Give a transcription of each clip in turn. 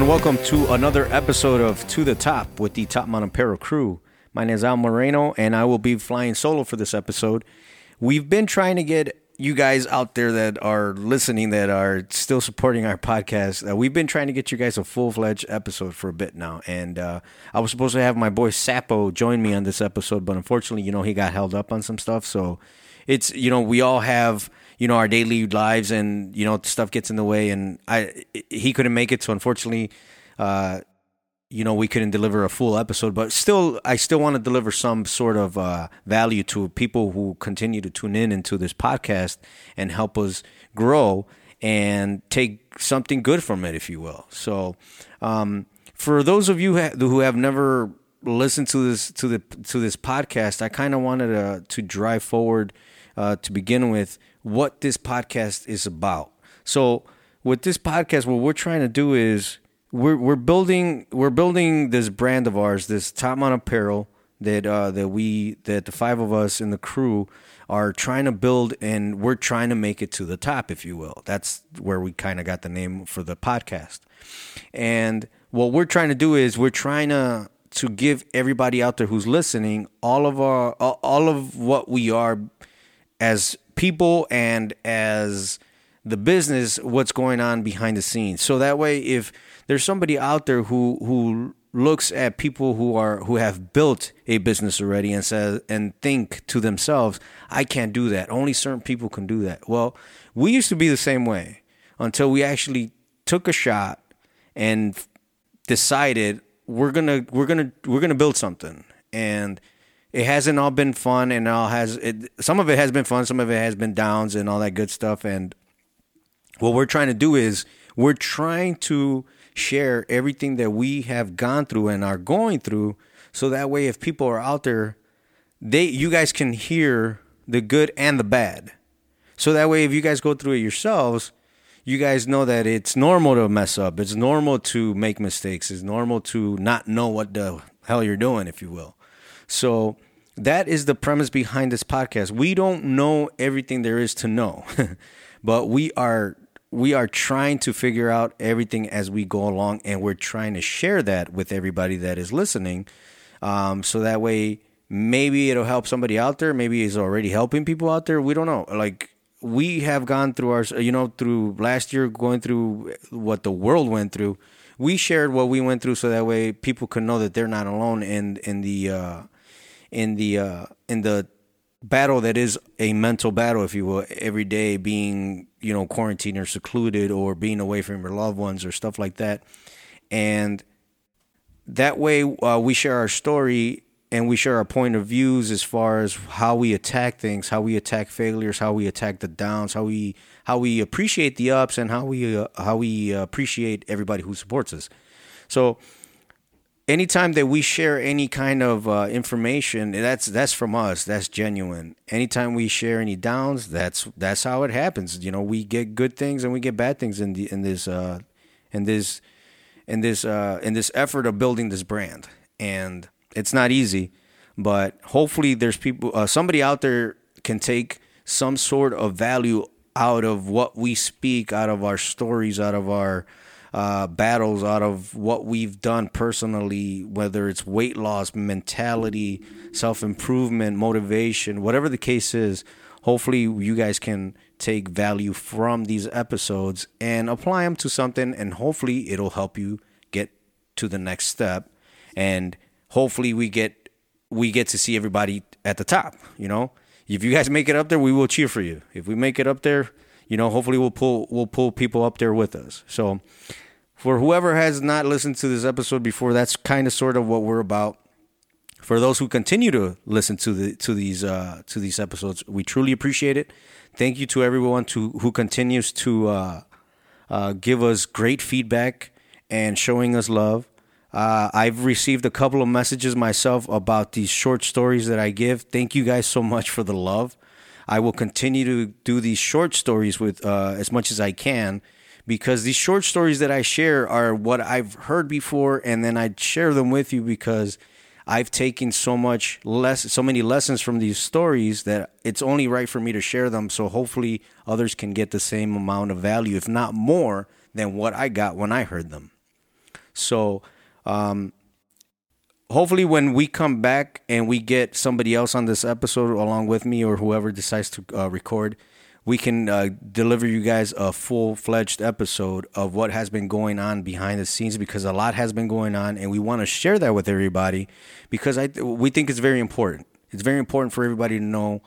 and welcome to another episode of To the Top with the Top Mountain Apparel crew. My name is Al Moreno, and I will be flying solo for this episode. We've been trying to get you guys out there that are listening, that are still supporting our podcast. Uh, we've been trying to get you guys a full fledged episode for a bit now, and uh, I was supposed to have my boy Sapo join me on this episode, but unfortunately, you know, he got held up on some stuff. So it's you know we all have you know our daily lives and you know stuff gets in the way. And i he couldn't make it. So unfortunately uh you know we couldn't deliver a full episode but still i still want to deliver some sort of uh, value to people who continue to tune in into this podcast and help us grow and take something good from it if you will. So um, for those of you who have never listened to this to the to this podcast i kind of wanted to, to drive forward uh, to begin with what this podcast is about. So with this podcast, what we're trying to do is we're we're building we're building this brand of ours, this Top Mount Apparel that uh, that we that the five of us in the crew are trying to build, and we're trying to make it to the top, if you will. That's where we kind of got the name for the podcast. And what we're trying to do is we're trying to to give everybody out there who's listening all of our all of what we are as people and as the business what's going on behind the scenes. So that way if there's somebody out there who who looks at people who are who have built a business already and says and think to themselves, I can't do that. Only certain people can do that. Well, we used to be the same way until we actually took a shot and decided we're going to we're going to we're going to build something. And it hasn't all been fun and all has it, some of it has been fun some of it has been downs and all that good stuff. And what we're trying to do is we're trying to share everything that we have gone through and are going through so that way if people are out there they you guys can hear the good and the bad. So that way if you guys go through it yourselves you guys know that it's normal to mess up. It's normal to make mistakes. It's normal to not know what the hell you're doing if you will so that is the premise behind this podcast. We don't know everything there is to know, but we are we are trying to figure out everything as we go along, and we're trying to share that with everybody that is listening. Um, so that way, maybe it'll help somebody out there. Maybe it's already helping people out there. We don't know. Like we have gone through our, you know, through last year, going through what the world went through. We shared what we went through, so that way people can know that they're not alone in in the uh, in the uh, in the battle that is a mental battle, if you will, every day being you know quarantined or secluded or being away from your loved ones or stuff like that, and that way uh, we share our story and we share our point of views as far as how we attack things, how we attack failures, how we attack the downs, how we how we appreciate the ups, and how we uh, how we appreciate everybody who supports us. So anytime that we share any kind of uh, information, that's that's from us. That's genuine. Anytime we share any downs, that's that's how it happens. You know, we get good things and we get bad things in the in this uh, in this in this uh, in this effort of building this brand. And it's not easy, but hopefully there's people uh, somebody out there can take some sort of value out of what we speak, out of our stories, out of our uh, battles out of what we've done personally, whether it's weight loss, mentality, self improvement, motivation, whatever the case is. Hopefully, you guys can take value from these episodes and apply them to something, and hopefully, it'll help you get to the next step. And hopefully, we get we get to see everybody at the top. You know, if you guys make it up there, we will cheer for you. If we make it up there, you know, hopefully we'll pull we'll pull people up there with us. So for whoever has not listened to this episode before, that's kind of sort of what we're about. For those who continue to listen to the to these uh, to these episodes, we truly appreciate it. Thank you to everyone to who continues to uh, uh, give us great feedback and showing us love. Uh, I've received a couple of messages myself about these short stories that I give. Thank you guys so much for the love. I will continue to do these short stories with uh, as much as I can because these short stories that I share are what I've heard before, and then I share them with you because I've taken so much less, so many lessons from these stories that it's only right for me to share them. So hopefully others can get the same amount of value, if not more, than what I got when I heard them. So, um, hopefully, when we come back and we get somebody else on this episode along with me or whoever decides to uh, record, we can uh, deliver you guys a full fledged episode of what has been going on behind the scenes because a lot has been going on, and we want to share that with everybody because I we think it's very important. It's very important for everybody to know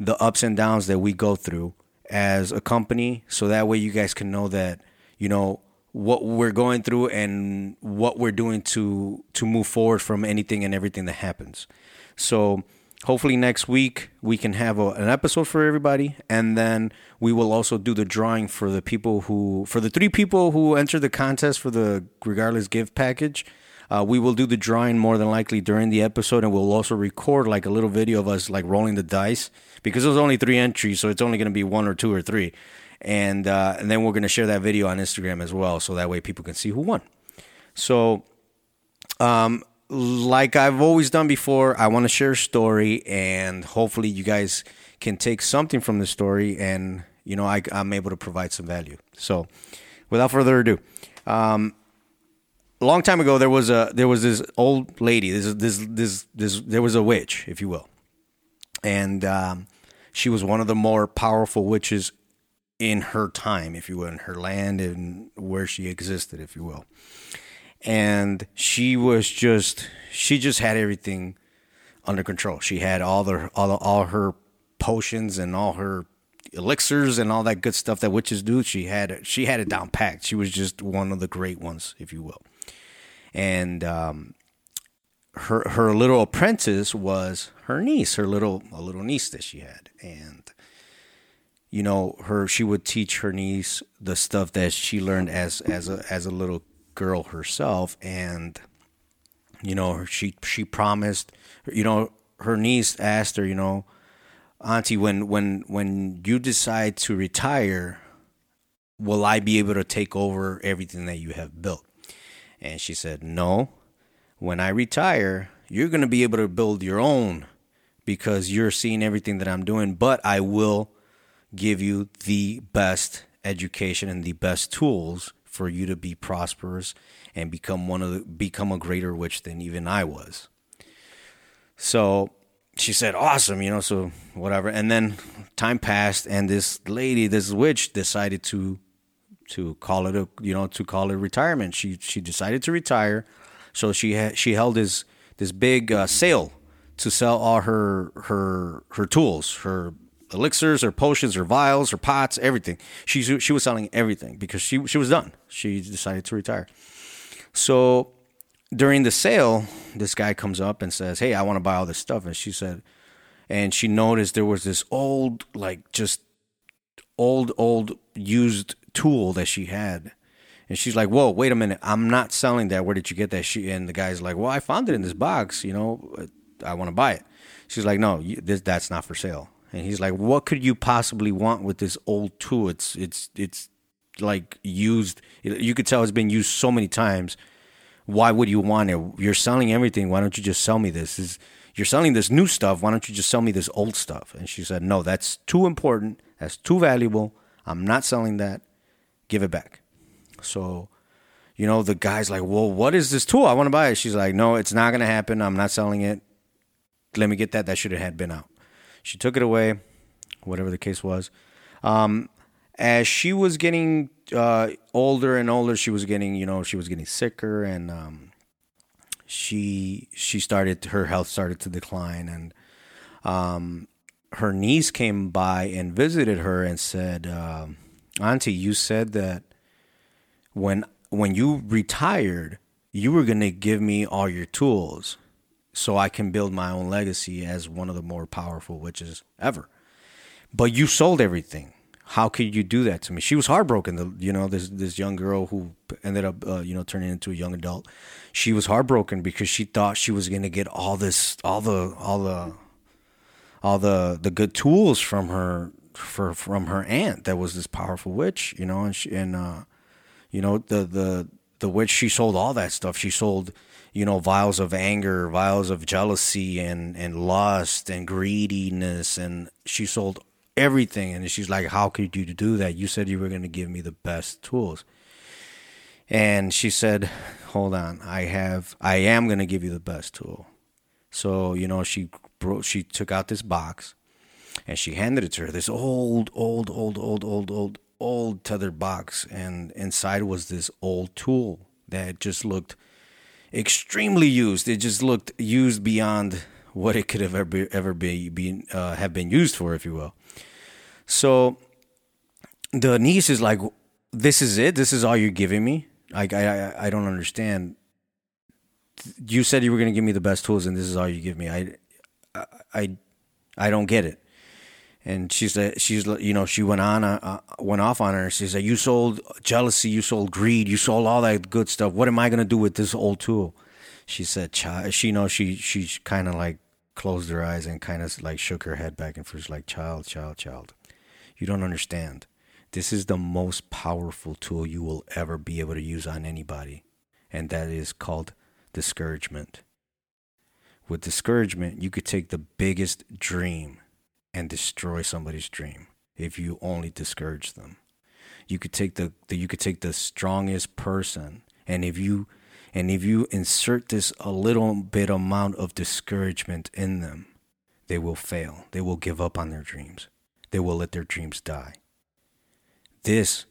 the ups and downs that we go through as a company, so that way you guys can know that you know what we're going through and what we're doing to to move forward from anything and everything that happens. So hopefully next week we can have a, an episode for everybody. And then we will also do the drawing for the people who for the three people who enter the contest for the regardless gift package. Uh, we will do the drawing more than likely during the episode and we'll also record like a little video of us like rolling the dice because there's only three entries so it's only going to be one or two or three and uh, and then we're going to share that video on instagram as well so that way people can see who won so um, like I've always done before, I want to share a story, and hopefully, you guys can take something from the story, and you know, I, am able to provide some value. So, without further ado, um, a long time ago, there was a there was this old lady. This this this this there was a witch, if you will, and um, she was one of the more powerful witches in her time, if you will, in her land and where she existed, if you will and she was just she just had everything under control. She had all the all the, all her potions and all her elixirs and all that good stuff that witches do. She had she had it down packed. She was just one of the great ones, if you will. And um, her her little apprentice was her niece, her little a little niece that she had, and you know her she would teach her niece the stuff that she learned as as a as a little girl herself, and you know she she promised. You know her niece asked her, you know, Auntie, when when when you decide to retire, will I be able to take over everything that you have built? And she said, No. When I retire, you're going to be able to build your own because you're seeing everything that I'm doing, but I will give you the best education and the best tools for you to be prosperous and become one of the become a greater witch than even I was. So she said, "Awesome," you know. So whatever. And then time passed, and this lady, this witch, decided to to call it a you know to call it retirement. She she decided to retire, so she had she held this this big uh, sale to sell all her her her tools, her elixirs or potions or vials or pots, everything. She she was selling everything because she she was done. She decided to retire. So during the sale, this guy comes up and says, "Hey, I want to buy all this stuff." And she said, and she noticed there was this old, like just old, old used tool that she had. And she's like, "Whoa, wait a minute! I'm not selling that. Where did you get that?" She and the guy's like, "Well, I found it in this box. You know, I want to buy it." She's like, "No, this, that's not for sale." And he's like, "What could you possibly want with this old tool? It's it's it's like used. You could tell it's been used so many times. Why would you want it? You're selling everything. Why don't you just sell me this? Is you're selling this new stuff? Why don't you just sell me this old stuff?" And she said, "No, that's too important. That's too valuable. I'm not selling that. Give it back." So, you know, the guy's like, "Well, what is this tool? I want to buy it." She's like, "No, it's not gonna happen. I'm not selling it. Let me get that. That should have had been out." She took it away, whatever the case was. Um, as she was getting uh, older and older, she was getting, you know, she was getting sicker, and um, she she started her health started to decline, and um, her niece came by and visited her and said, um, "Auntie, you said that when when you retired, you were gonna give me all your tools." So I can build my own legacy as one of the more powerful witches ever. But you sold everything. How could you do that to me? She was heartbroken. The, you know, this this young girl who ended up, uh, you know, turning into a young adult. She was heartbroken because she thought she was going to get all this, all the, all the, all the the good tools from her for from her aunt that was this powerful witch. You know, and she and uh, you know the the the witch she sold all that stuff. She sold you know, vials of anger, vials of jealousy and, and lust and greediness. And she sold everything. And she's like, How could you do that? You said you were going to give me the best tools. And she said, "Hold on, I have, I am gonna give you the best tool." So you know, she bro- she took out this box, and she handed it to her. This old, old, old, old, old, old, old tethered box, and inside was this old tool that just looked extremely used. It just looked used beyond what it could have ever ever be, uh, have been used for, if you will. So the niece is like, "This is it. This is all you're giving me. I I I don't understand. You said you were going to give me the best tools, and this is all you give me. I I I don't get it." And she's like, she's you know, she went on, uh, uh went off on her. She's like, "You sold jealousy, you sold greed, you sold all that good stuff. What am I to do with this old tool?" She said, "Child." She know she she kind of like closed her eyes and kind of like shook her head back and forth, like, "Child, child, child." You don't understand. This is the most powerful tool you will ever be able to use on anybody, and that is called discouragement. With discouragement, you could take the biggest dream and destroy somebody's dream if you only discourage them. You could take the, the you could take the strongest person and if you and if you insert this a little bit amount of discouragement in them, they will fail. They will give up on their dreams they will let their dreams die. This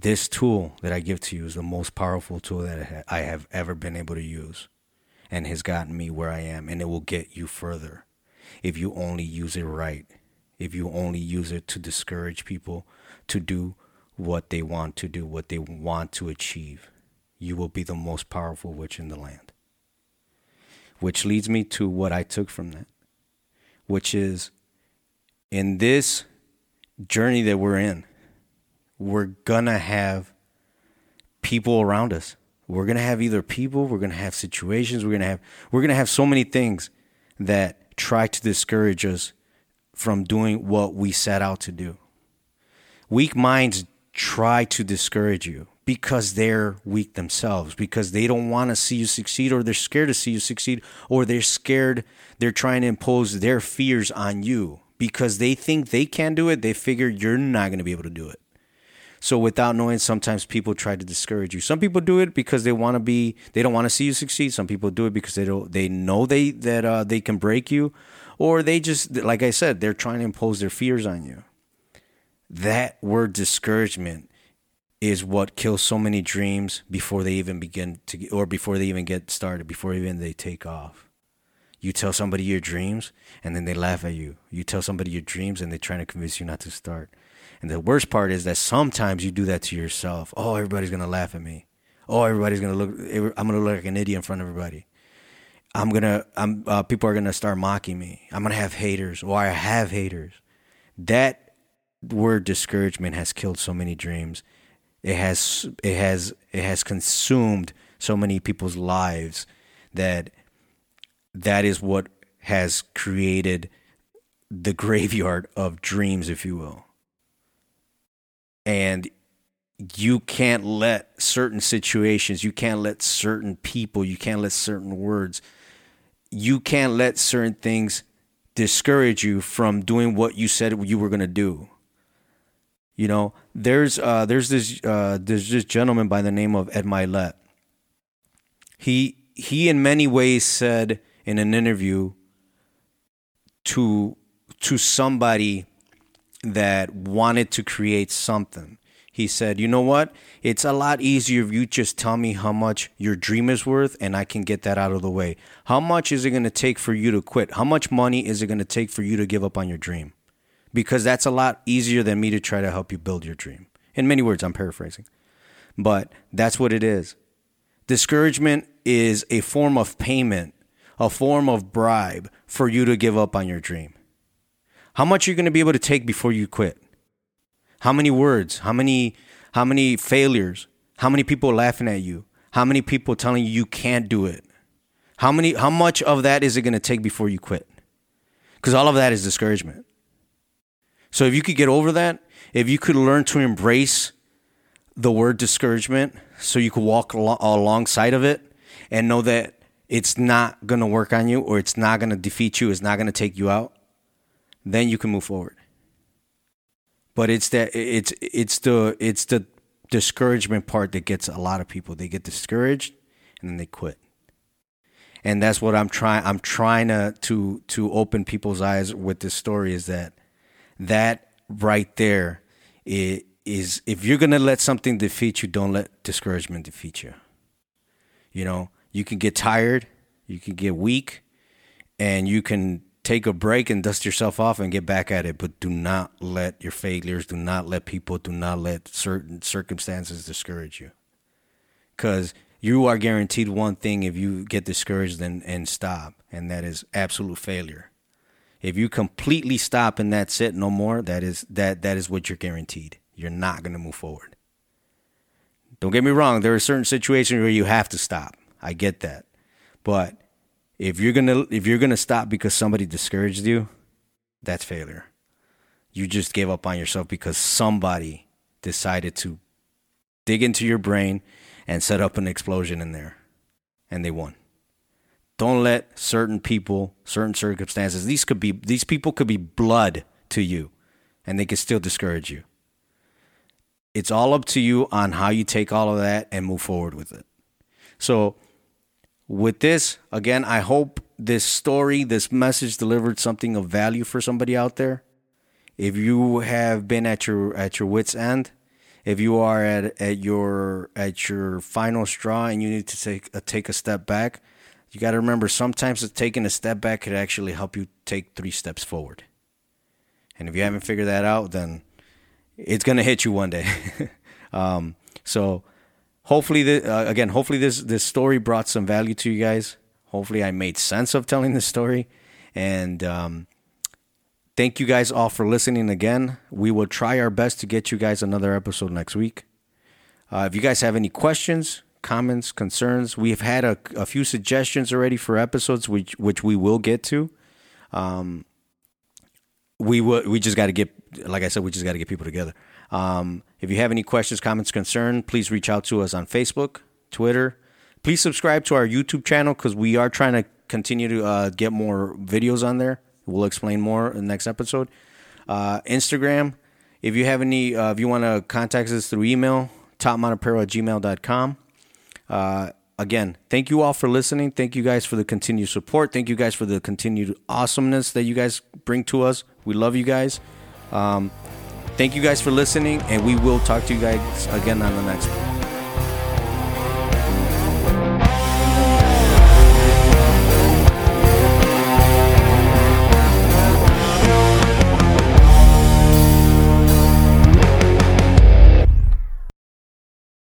this tool that I give to you is the most powerful tool that I have ever been able to use and has gotten me where I am and it will get you further if you only use it right. If you only use it to discourage people to do what they want to do, what they want to achieve, you will be the most powerful witch in the land. Which leads me to what I took from that, which is in this journey that we're in, we're gonna have people around us. We're gonna have either people, we're gonna have situations, we're gonna have we're gonna have so many things that try to discourage us from doing what we set out to do. Weak minds try to discourage you because they're weak themselves, because they don't want to see you succeed, or they're scared to see you succeed, or they're scared, they're trying to impose their fears on you because they think they can do it, they figure you're not going to be able to do it. So without knowing, sometimes people try to discourage you. Some people do it because they want to be, they don't want to see you succeed. Some people do it because they don't, they know they that uh, they can break you, or they just, like I said, they're trying to impose their fears on you. That word discouragement is what kills so many dreams before they even begin to, or before they even get started, before even they take off. You tell somebody your dreams and then they laugh at you. You tell somebody your dreams and they're trying to convince you not to start. And the worst part is that sometimes you do that to yourself. Oh, everybody's to laugh at me. Oh, everybody's to look, I'm to look like an idiot in front of everybody. I'm to, I'm, uh, people are to start mocking me. I'm to have haters or I have haters. That word discouragement has killed so many dreams. It has, it has, it has consumed so many people's lives that that is what has created the graveyard of dreams, if you will. And you can't let certain situations, you can't let certain people, you can't let certain words, you can't let certain things discourage you from doing what you said you were going to do. You know, there's uh, there's this uh, there's this gentleman by the name of Ed Mylett. He he in many ways said in an interview to to somebody that wanted to create something. He said, "You know what? It's a lot easier if you just tell me how much your dream is worth and I can get that out of the way. How much is it going to take for you to quit? How much money is it going to take for you to give up on your dream? Because that's a lot easier than me to try to help you build your dream." In many words, I'm paraphrasing. But that's what it is. Discouragement is a form of payment a form of bribe for you to give up on your dream. How much are you going to be able to take before you quit? How many words? How many how many failures? How many people laughing at you? How many people telling you you can't do it? How many how much of that is it going to take before you quit? Cuz all of that is discouragement. So if you could get over that, if you could learn to embrace the word discouragement so you could walk al- alongside of it and know that it's not going to work on you or it's not going to defeat you, it's not going to take you out, then you can move forward. But it's that it's it's the it's the discouragement part that gets a lot of people. They get discouraged and then they quit. And that's what I'm trying I'm trying to to to open people's eyes with this story is that that right there is, is if you're going to let something defeat you, don't let discouragement defeat you. You know, you can get tired, you can get weak, and you can take a break and dust yourself off and get back at it. But do not let your failures, do not let people, do not let certain circumstances discourage you. Because you are guaranteed one thing if you get discouraged and, and stop, and that is absolute failure. If you completely stop and that's it, no more, that is that that is what you're guaranteed. You're not gonna move forward. Don't get me wrong, there are certain situations where you have to stop. I get that. But if you're gonna if you're gonna stop because somebody discouraged you, that's failure. You just gave up on yourself because somebody decided to dig into your brain and set up an explosion in there. And they won. Don't let certain people, certain circumstances, these could be these people could be blood to you and they could still discourage you. It's all up to you on how you take all of that and move forward with it. So with this, again, I hope this story, this message delivered something of value for somebody out there. If you have been at your at your wits end, if you are at at your at your final straw and you need to take a, take a step back, you got to remember sometimes taking a step back could actually help you take three steps forward. And if you haven't figured that out, then it's gonna hit you one day. um, so hopefully, the, uh, again, hopefully this this story brought some value to you guys. Hopefully, I made sense of telling this story, and um, thank you guys all for listening again. We will try our best to get you guys another episode next week. Uh, if you guys have any questions, comments, concerns, we have had a, a few suggestions already for episodes, which which we will get to. Um, we will. We just got to get, like I said, we just got to get people together. Um, if you have any questions, comments, concern, please reach out to us on Facebook, Twitter. Please subscribe to our YouTube channel because we are trying to continue to uh, get more videos on there. We'll explain more in the next episode. Uh, Instagram. If you have any, uh, if you want to contact us through email, topmontapero at gmail.com. Uh, again, thank you all for listening. Thank you guys for the continued support. Thank you guys for the continued awesomeness that you guys bring to us. We love you guys. Um, Thank you guys for listening, and we will talk to you guys again on the next one.